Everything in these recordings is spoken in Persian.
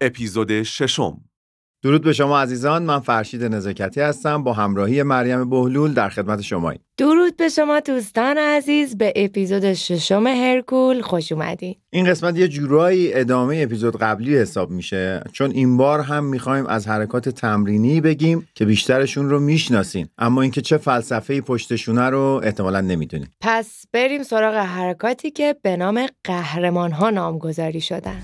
اپیزود ششم. درود به شما عزیزان من فرشید نزاکتی هستم با همراهی مریم بهلول در خدمت شماییم. درود به شما دوستان عزیز به اپیزود ششم هرکول خوش اومدین. این قسمت یه جورایی ادامه اپیزود قبلی حساب میشه چون این بار هم می‌خوایم از حرکات تمرینی بگیم که بیشترشون رو می‌شناسین اما اینکه چه فلسفه پشتشونه رو احتمالا نمی‌دونیم پس بریم سراغ حرکاتی که به نام قهرمان ها نامگذاری شدن.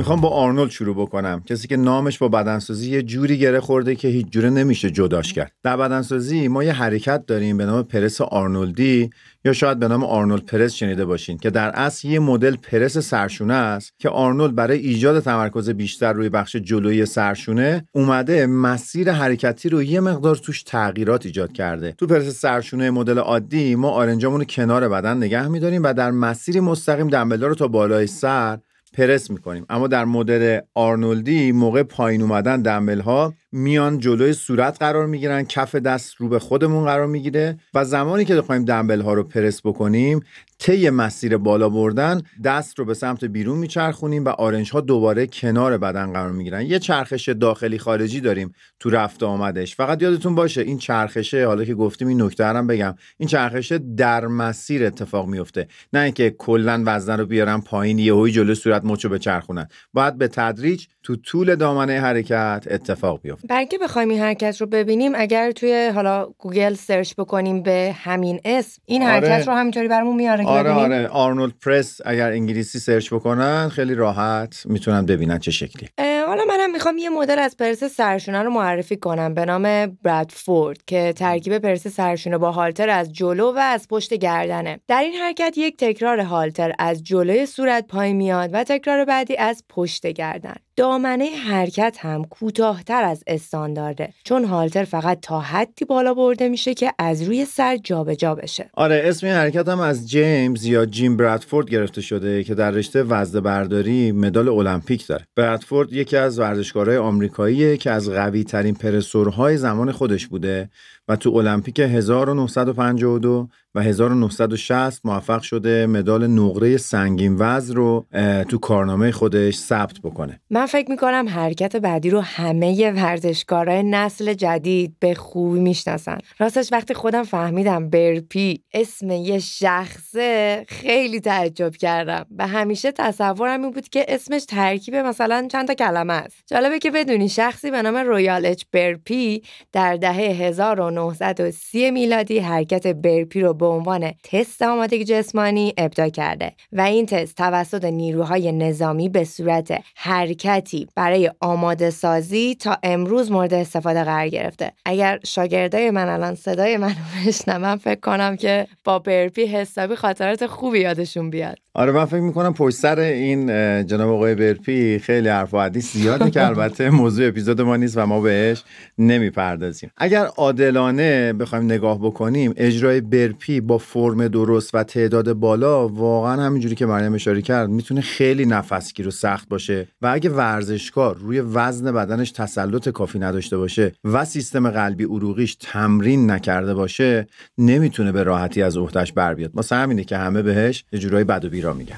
می‌خوام با آرنولد شروع بکنم. کسی که نامش با بدنسازی یه جوری گره خورده که هیچ جوره نمیشه جداش کرد. در بدنسازی ما یه حرکت داریم به نام پرس آرنولدی یا شاید به نام Arnold press شنیده باشین که در اصل یه مدل پرس سرشونه است که آرنولد برای ایجاد تمرکز بیشتر روی بخش جلویی سرشونه اومده مسیر حرکتی رو یه مقدار توش تغییرات ایجاد کرده. تو پرس سرشونه مدل عادی ما آرنجامون کنار بدن نگه میداریم و در مسیر مستقیم دمبلا رو تا بالای سر پرس می‌کنیم. اما در مدل آرنولدی موقع پایین اومدن دنبل ها میان جلوی صورت قرار می‌گیرن کف دست رو به خودمون قرار می‌گیره و زمانی که بخوایم دنبل ها رو پرس بکنیم طی مسیر بالا بردن دست رو به سمت بیرون میچرخونیم و آرنج ها دوباره کنار بدن قرار می‌گیرن. یه چرخش داخلی خارجی داریم تو رفت آمدش. فقط یادتون باشه این چرخشه حالا که گفتیم این نکته هم بگم این چرخشه در مسیر اتفاق میفته نه اینکه کلا وزن رو بیارن پایین یهویی جلو صورت مچو بچرخونن. باید به تدریج تو طول دامنه حرکت اتفاق بیفته. برای اینکه بخوایم این حرکت رو ببینیم اگر توی حالا گوگل search بکنیم به همین اسم این آره. حرکت رو همینطوری برامون میاره که آره آره. Arnold press اگر انگلیسی search بکنن خیلی راحت می‌تونن ببینن چه شکلی. حالا منم می‌خوام یه مدل از پرس سرشونه رو معرفی کنم به نام برادفورد که ترکیب پرس سرشونه با هالتر از جلو و از پشت گردنه. در این حرکت یک تکرار هالتر از جلوی صورت پایین میاد و تکرار بعدی از پشت گردن. دامنه حرکت هم کوتاهتر از استاندارده چون هالتر فقط تا حدی بالا برده میشه که از روی سر جابجا بشه. آره اسم این حرکت هم از جیمز یا جیم برادفورد گرفته شده که در رشته وزنه برداری مدال المپیک داره. برادفورد یکی از ورزشکارهای آمریکاییه که از قوی ترین پرسورهای زمان خودش بوده و تو المپیک 1952 و 1960 موفق شده مدال نقره سنگین وزن رو تو کارنامه خودش ثبت بکنه. من فکر می‌کنم حرکت بعدی رو همه ورزشکارای نسل جدید به خوبی می‌شناسن. راستش وقتی خودم فهمیدم burpee اسم یه شخصه خیلی تعجب کردم. و همیشه تصورم این بود که اسمش ترکیب مثلا چند تا کلمه است. جالبه که بدونی شخصی به نام Royal H. Burpee در دهه 1930 میلادی حرکت burpee رو به عنوان تست آمادگی جسمانی ابداع کرده و این تست توسط نیروهای نظامی به صورت حرکتی برای آماده سازی تا امروز مورد استفاده قرار گرفته. اگر شاگردای من الان صدای من رو بشنون فکر کنم که با برپی حسابی خاطرات خوبی یادشون بیاد. آره من فکر می‌کنم پشت سر این جناب آقای برپی خیلی حرف و حدیث زیاده که البته موضوع اپیزود ما نیست و ما بهش نمی‌پردازیم. اگر عادلانه بخوایم نگاه بکنیم اجرای برپی با فرم درست و تعداد بالا واقعا همینجوری که مریم اشاره کرد می‌تونه خیلی نفسگیر و سخت باشه و اگه ورزشکار روی وزن بدنش تسلط کافی نداشته باشه و سیستم قلبی عروقیش تمرین نکرده باشه نمی‌تونه به راحتی از عهدهش بر بیاد. واسه همینه که همه بهش یه جورایی بد و بیرا میگن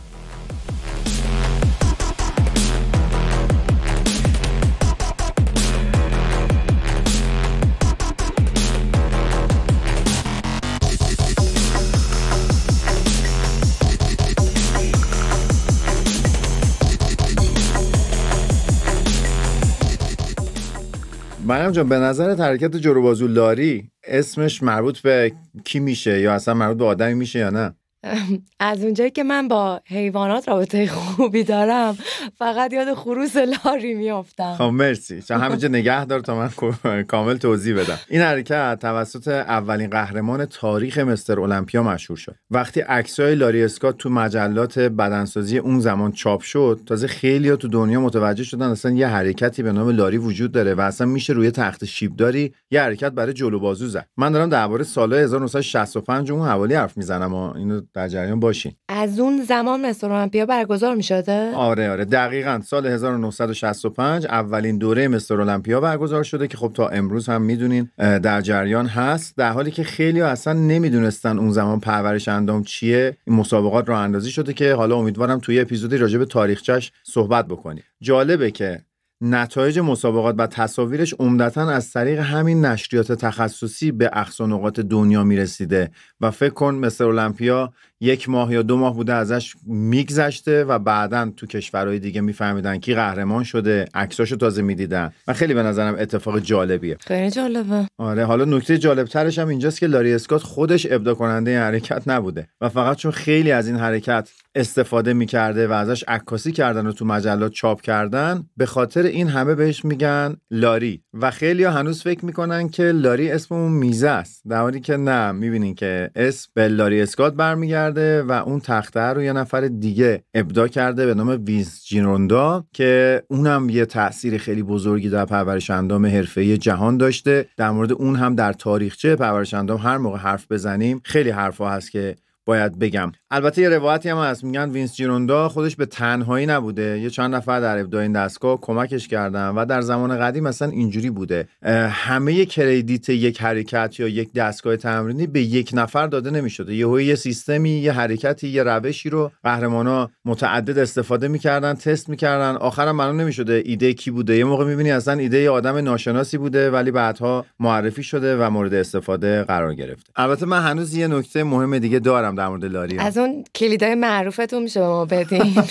مریم جان به نظر حرکت جلو بازو لاری اسمش مربوط به کی میشه یا اصلا مربوط به آدمی میشه یا نه؟ از اونجایی که من با حیوانات رابطه خوبی دارم فقط یاد خروس لاری میافتم. خب مرسی. چون همینجا نگه دار تا من کامل توضیح بدم. این حرکت توسط اولین قهرمان تاریخ مستر المپیا مشهور شد. وقتی عکسای لاری اسکات تو مجلات بدنسازی اون زمان چاپ شد تازه خیلی تو دنیا متوجه شدن اصلا یه حرکتی به نام لاری وجود داره و اصلا میشه روی تخت شیبداری یه حرکت برای جلو بازو زد. من دارم درباره سال 1965 اون حوالی حرف می‌زنم اینو در جریان باشین. از اون زمان مستر المپیا برگزار می شده؟ آره آره. دقیقا. سال 1965 اولین دوره مستر المپیا برگزار شده که خب تا امروز هم می‌دونین در جریان هست. در حالی که خیلی اصلا نمی‌دونستن اون زمان پرورش اندام چیه. این مسابقات راه اندازی شده که حالا امیدوارم توی اپیزودی راجع به تاریخچش صحبت بکنیم. جالبه که نتایج مسابقات و تصاویرش عمدتا از طریق همین نشریات تخصصی به اقصا نقاط دنیا می‌رسیده و فکر کن مثل المپیا یک ماه یا دو ماه بوده ازش میگذشته و بعدا تو کشورهای دیگه میفهمیدن کی قهرمان شده عکساشو تازه می‌دیدن. و خیلی به نظرم اتفاق جالبیه. خیلی جالبه. آره حالا نکته جالب ترش هم اینجاست که لاری اسکات خودش ابداع کننده این حرکت نبوده و فقط چون خیلی از این حرکت استفاده می‌کرده و ازش عکاسی کردن و تو مجلات چاپ کردن به خاطر این همه بهش میگن لاری. و خیلی هنوز فکر می‌کنن که لاری اسم اون میزه است. در حالی که نه می‌بینین که اسم به لاری اسکات برمیگرده. و اون تخته رو یه نفر دیگه ابداع کرده به نام وینس جیروندا که اونم یه تاثیر خیلی بزرگی در پرورش اندام حرفه‌ای جهان داشته. در مورد اون هم در تاریخچه پرورش اندام هر موقع حرف بزنیم خیلی حرفا هست که باید بگم. البته یه روایتی هم هست. میگن وینس جیروندا خودش به تنهایی نبوده. یه چند نفر در ابداع این دستگاه کمکش کردن و در زمان قدیم مثلا اینجوری بوده. همه credit یک حرکت یا یک دستگاه تمرینی به یک نفر داده نمی‌شده. یه یه سیستمی یه حرکتی یه روشی رو قهرمانا متعدد استفاده می‌کردن تست می‌کردن. آخرم معلوم نمی‌شده ایده کی بوده. یه موقع می‌بینی اصلا ایده آدم ناشناسی بوده ولی بعدها معرفی شده و مورد استفاده قرار گرفته. البته من هنوز یه نکته مهم دیگه دارم در مورد لاری اون کلیدای معروفتون میشه به ما بدین.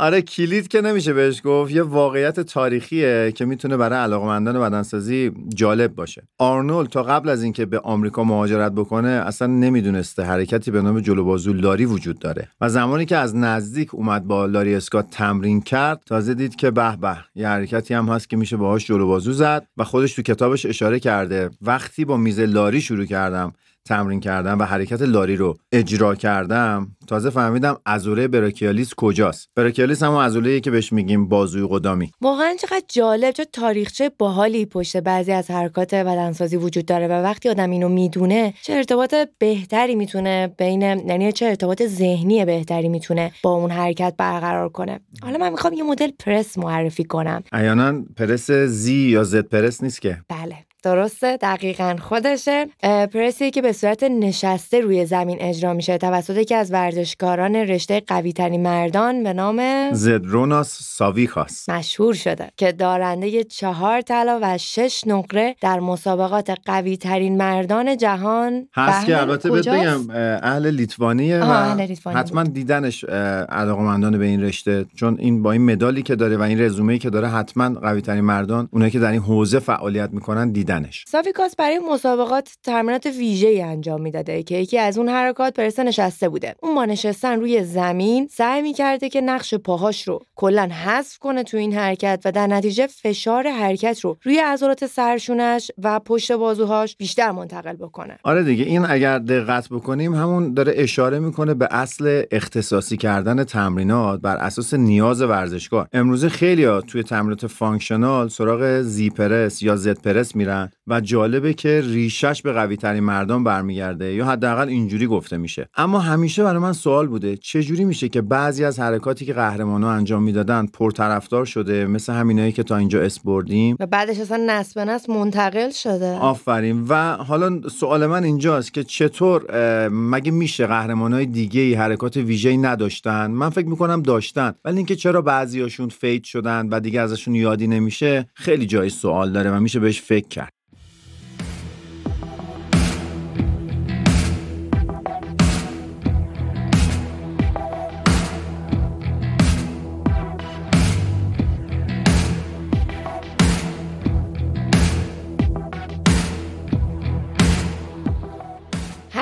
آره کلید که نمیشه بهش گفت یه واقعیت تاریخیه که می‌تونه برای علاقمندان بدنسازی جالب باشه. آرنولد تا قبل از اینکه به آمریکا مهاجرت بکنه اصلا نمی‌دونسته حرکتی به نام جلو بازو لاری وجود داره. و زمانی که از نزدیک اومد با لاری اسکات تمرین کرد تازه دید که به به یه حرکتی هم هست که میشه باهاش جلو بازو زد و خودش تو کتابش اشاره کرده. وقتی با میز لاری شروع کردم تمرین کردم و حرکت لاری رو اجرا کردم. تازه فهمیدم ازوله براکیالیس کجاست. براکیالیس هم ازوله که بهش میگیم بازوی قدامی. واقعا چقدر جالب چه تاریخچه باحالی پشت بعضی از حرکات بدنسازی وجود داره و وقتی آدم اینو می‌دونه چه ارتباط بهتری می‌تونه بین یعنی چه ارتباط ذهنی بهتری می‌تونه با اون حرکت برقرار کنه. حالا من می‌خوام یه مدل پرس معرفی کنم. احیانا پرس زی یا زد پرس نیست که. بله. درسته؟ دقیقا. خودشه. پرسی که به صورت نشسته روی زمین اجرا میشه. توسط یکی از ورزشکاران رشته قوی ترین مردان به نام زدروناس ساویکاس مشهور شده که دارنده چهار طلا و شش نقره در مسابقات قوی ترین مردان جهان. هست که البته بهت بگم اهل لیتوانیه و حتما دیدنش علاقمندان به این رشته. چون این با این مدالی که داره و این رزومه‌ای که داره حتما قوی ترین مردان اونایی که در این حوزه فعالیت می‌کنن دیدن دیدنش. ساویکاس برای مسابقات تمرینات ویژه‌ای انجام می‌داده که یکی از اون حرکات پرس نشسته بوده. اون با نشستن روی زمین سعی می‌کرده که نقش پاهاش رو کلا حذف کنه تو این حرکت و در نتیجه فشار حرکت رو روی عضلات سرشونش و پشت بازوهاش بیشتر منتقل بکنه. آره دیگه این اگر دقت بکنیم همون داره اشاره می‌کنه به اصل اختصاصی کردن تمرینات بر اساس نیاز ورزشکار. امروزه خیلی ها توی تمرینات functional سراغ Z press یا Z press میرن. و جالبه که ریشش به قوی ترین مردان برمیگرده یا حداقل اینجوری گفته میشه. اما همیشه برای من سوال بوده چجوری میشه که بعضی از حرکاتی که قهرمانا انجام می‌دادن پرطرفدار شده مثل همینایی که تا اینجا اسپردیم و بعدش اصلا نسل به نسل منتقل شده. آفرین. و حالا سوال من اینجاست که چطور مگه میشه قهرمانای دیگه ای حرکات ویژه‌ای نداشتن؟ من فکر می‌کنم داشتن. ولی اینکه چرا بعضیاشون فیت شدن و دیگه ازشون یادی نمیشه خیلی جای سوال داره و میشه بهش فکر کرد.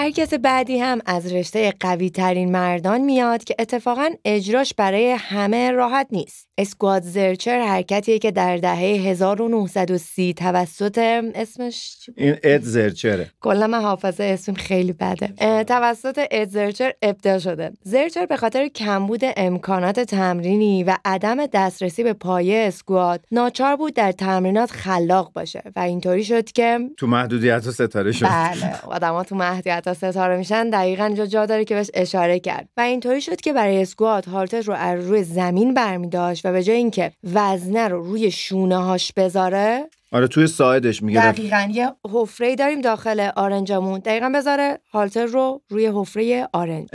حرکت بعدی هم از رشته قوی ترین مردان میاد که اتفاقا اجراش برای همه راحت نیست. اسکواد زرچر حرکتیه که در دهه 1930 توسط اسمش؟ این اد زرچره کلا من حافظه اسم خیلی بده توسط اد زرچر ابداع شده زرچر به خاطر کمبود امکانات تمرینی و عدم دسترسی به پایه اسکواد ناچار بود در تمرینات خلاق باشه و اینطوری شد که تو محدودیت و ستاره شد بله آدما تو محدودیت ستاره میشن دقیقا اینجا جا داره که بهش اشاره کرد. و اینطوری شد که برای اسکوات هالتر رو از روی زمین برمی داشت و به جای اینکه وزنه رو روی شونه هاش بذاره آره توی ساعدش میگه دقیقا. یه حفره داریم داخل آرنجمون. دقیقا بذاره هالتر رو روی حفره آرنج.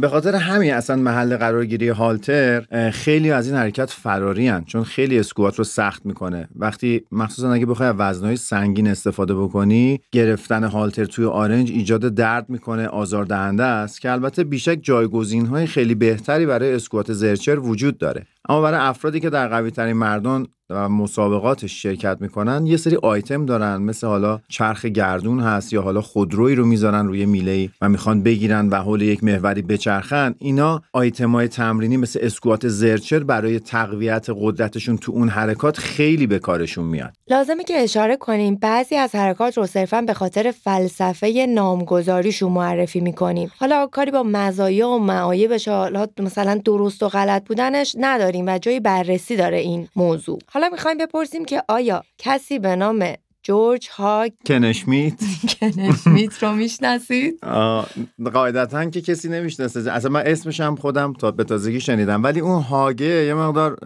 به خاطر همین اصلا محل قرارگیری هالتر خیلی از این حرکت فراری هن. چون خیلی اسکوات رو سخت می‌کنه. وقتی مخصوصا اگه بخوای از وزنهای سنگین استفاده بکنی گرفتن هالتر توی آرنج ایجاد درد می‌کنه آزاردهنده است که البته بیشک جایگزین های خیلی بهتری برای اسکوات زرچر وجود داره. اما برای افرادی که در قوی ترین مردان و مسابقاتش شرکت می‌کنن یه سری آیتم دارن مثل حالا چرخ گردون هست یا حالا خودرویی رو می‌ذارن روی میله و می‌خوان بگیرن و حول یک محوری بچرخن. اینا آیتم های تمرینی مثل اسکوات زرچر برای تقویت قدرتشون تو اون حرکات خیلی به کارشون میاد. لازمه که اشاره کنیم بعضی از حرکات رو صرفا به خاطر فلسفه نامگذاریشون معرفی می‌کنیم. حالا کاری با مزایا و معایبش حالا مثلا درست و غلط بودنش نداریم. و جای بررسی داره این موضوع. حالا می‌خوایم بپرسیم که آیا کسی به نام جورج هاگ کنشمیت کنشمیت رو می‌شناسید؟ قاعدتا که کسی نمی‌شناسه. اصلا من اسمش هم خودم تا به تازگی شنیدم. ولی اون هاگه یه مقدار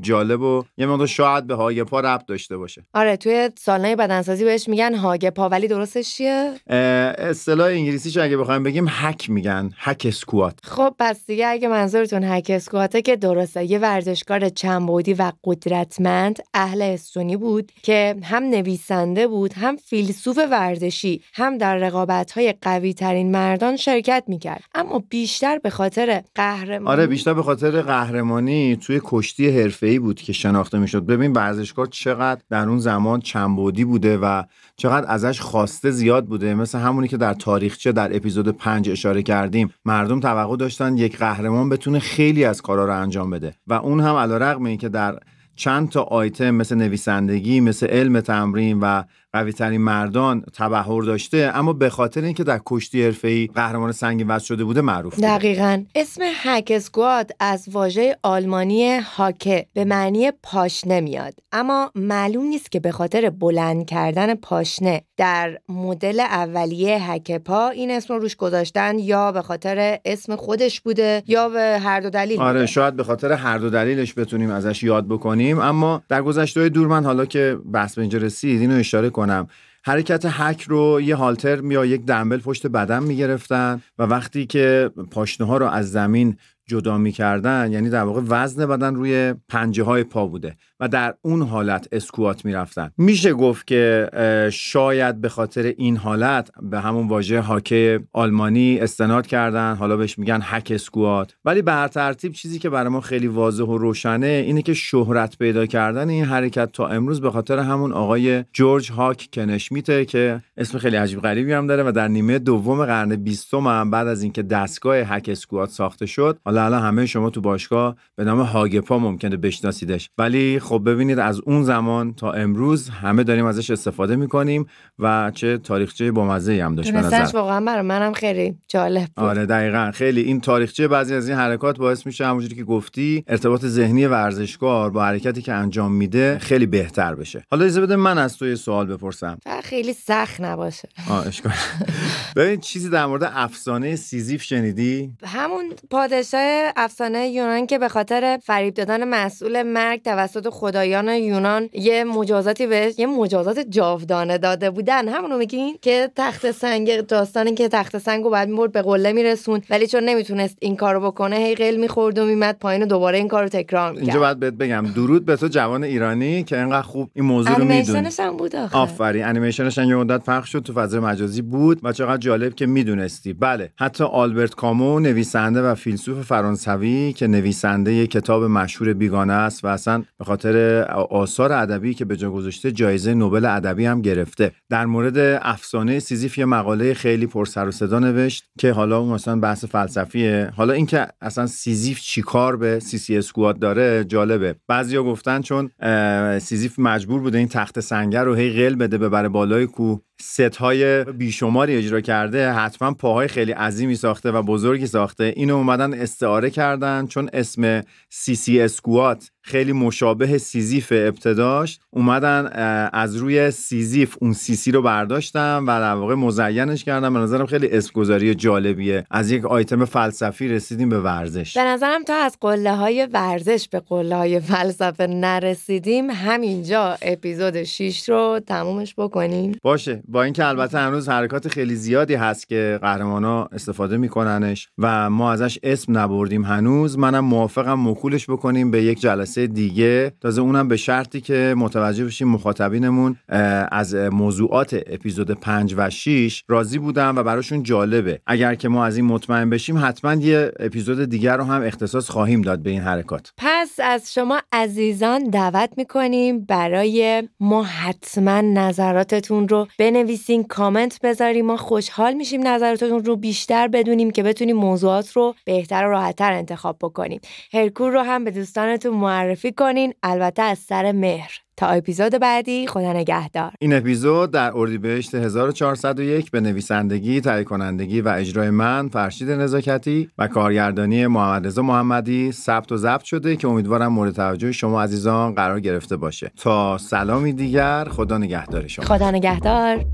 جالب و یه مقدار شاید به هاگه پا ربط داشته باشه. آره توی سالنامه بدنسازی بهش میگن هاگه پا. ولی درستش چیه؟ اصطلاح انگلیسیش اگه بخوایم بگیم هک میگن. هک اسکوات. خب پس دیگه اگه منظورتون هک اسکواته که درسته. یه ورزشکار چنبودی و قدرتمند اهل استونی بود که هم نویسنده بود هم فیلسوف ورزشی هم در رقابت‌های قوی ترین مردان شرکت می‌کرد. اما بیشتر به خاطر قهرمانی آره بیشتر به خاطر قهرمانی توی کشتی حرفه‌ای بود که شناخته می‌شد. ببین ورزشکار چقدر در اون زمان چنبودی بوده و چقدر ازش خواسته زیاد بوده. مثل همونی که در تاریخچه در اپیزود پنج اشاره کردیم. مردم توقع داشتن یک قهرمان بتونه خیلی از کارا رو انجام بده. و اون هم علیرغم اینکه در چند تا آیتم مثل نویسندگی مثل علم تمرین و قوی ترین مردان تبهر داشته اما به خاطر اینکه در کشتی حرفه‌ای قهرمان سنگین وزن شده بوده معروف بوده. دقیقا اسم هک اسکواد از واژه آلمانی هاکه به معنی پاشنه میاد اما معلوم نیست که به خاطر بلند کردن پاشنه در مدل اولیه هک پا این اسم رو روش گذاشتن یا به خاطر اسم خودش بوده یا به هر دو دلیل آره بوده. شاید به خاطر هر دو دلیلش بتونیم ازش یاد بکنیم اما در گذشته دور من حالا که بحث به اینجا رسید اینو اشاره کنم حرکت هک رو یه هالتر یا یک دنبل پشت بدن می‌گرفتن و وقتی که پاشنه ها رو از زمین جدا می‌کردن یعنی در واقع وزن بدن روی پنجه های پا بوده و در اون حالت اسکوات می‌رفتن. میشه گفت که شاید به خاطر این حالت به همون واژه هاکه آلمانی استناد کردن حالا بهش میگن هک اسکوات. ولی به هر ترتیب چیزی که برای ما خیلی واضح و روشنه اینه که شهرت پیدا کردن این حرکت تا امروز به خاطر همون آقای جورج هاک کنشمیته که اسم خیلی عجیب غریبی هم داره و در نیمه دوم قرن بیستم هم بعد از اینکه دستگاه هک اسکوات ساخته شد حالا الان همه شما تو باشگاه به نام هاگپا ممکنه بشناسیدش. ولی خب ببینید از اون زمان تا امروز همه داریم ازش استفاده می‌کنیم و چه تاریخچه بامزه هم داشت نظر. واقعا برای منم خیلی جالب بود. آره دقیقا. خیلی این تاریخچه بعضی از این حرکات باعث میشه همونجوری که گفتی ارتباط ذهنی ورزشکار با حرکتی که انجام میده خیلی بهتر بشه. حالا اجازه بده من از تو یه سوال بپرسم. خیلی سخت نباشه. آه اشکال. ببین چیزی در مورد افسانه سیزیف شنیدی؟ همون پادشاه افسانه یونان که به خاطر فریب دادن مسئول مرگ توسط خدایان یونان یه مجازاتی بهش یه مجازات جاودانه داده بودن. همونو میگین که تخت سنگ داستانی که تخت سنگ رو بعد می‌برد به قله میرسون. ولی چون نمی‌تونست این کارو بکنه هی قل می‌خورد و میمد پایین و دوباره این کارو تکرار اینجا می‌کرد. باید بهت بگم درود به تو جوان ایرانی که اینقدر خوب این موضوع رو می‌دونی. هم بود آخه. آفرین. انیمیشنش یه مدت پخش شد تو فضای مجازی بود و چقدر جالب که می‌دونستی. بله حتی آلبرت کامو نویسنده و فیلسوف فرانسوی که نویسنده کتاب مشهور بیگانه است و اصلا به خاطر آثار ادبی که به جا گذاشته جایزه نوبل ادبی هم گرفته. در مورد افسانه سیزیف یه مقاله خیلی پر سر و صدا نوشت که حالا اون مثلا بحث فلسفیه. حالا اینکه اصلا سیزیف چیکار به sissy squat داره جالبه. بعضیا گفتن چون سیزیف مجبور بوده این تخته سنگ رو هی قل بده ببره بالای کوه. ست های بیشماری اجرا کرده حتما پاهای خیلی عظیمی ساخته و بزرگی ساخته. اینو اومدن استعاره کردن چون اسم sissy squat خیلی مشابه سیزیف ابتداش. اومدن از روی سیزیف اون sissy رو برداشتن و در واقع مزینش کردن به نظرم خیلی اسمگذاری جالبیه. از یک آیتم فلسفی رسیدیم به ورزش. به نظرم تا از قله های ورزش به قله های فلسفه نرسیدیم همینجا اپیزود 6 رو تمومش بکنیم. باشه. با اینکه البته هنوز حرکات خیلی زیادی هست که قهرمانا استفاده میکننش و ما ازش اسم نبردیم هنوز منم موافقم مکولش بکنیم به یک جلسه دیگه. تازه اونم به شرطی که متوجه بشیم مخاطبینمون از موضوعات اپیزود 5 و 6 راضی بودن و براشون جالبه. اگر که ما از این مطمئن بشیم حتما یه اپیزود دیگر رو هم اختصاص خواهیم داد به این حرکات. پس از شما عزیزان دعوت می‌کنیم برای ما حتما نظراتتون رو بنویسین کامنت بذاریم. ما خوشحال میشیم نظراتتون رو بیشتر بدونیم که بتونیم موضوعات رو بهتر و راحتتر انتخاب بکنیم. هرکور رو هم به دوستانتون معرفی کنین. البته از سر مهر. تا اپیزود بعدی خدا نگهدار. این اپیزود در اردیبهشت 1401 به نویسندگی، تهیه کنندگی و اجرای من فرشید نزاکتی و کارگردانی محمد رضا محمدی ثبت و ضبط شده که امیدوارم مورد توجه شما عزیزان قرار گرفته باشه. تا سلامی دیگر خدا نگهدار شما. خدا نگهدار.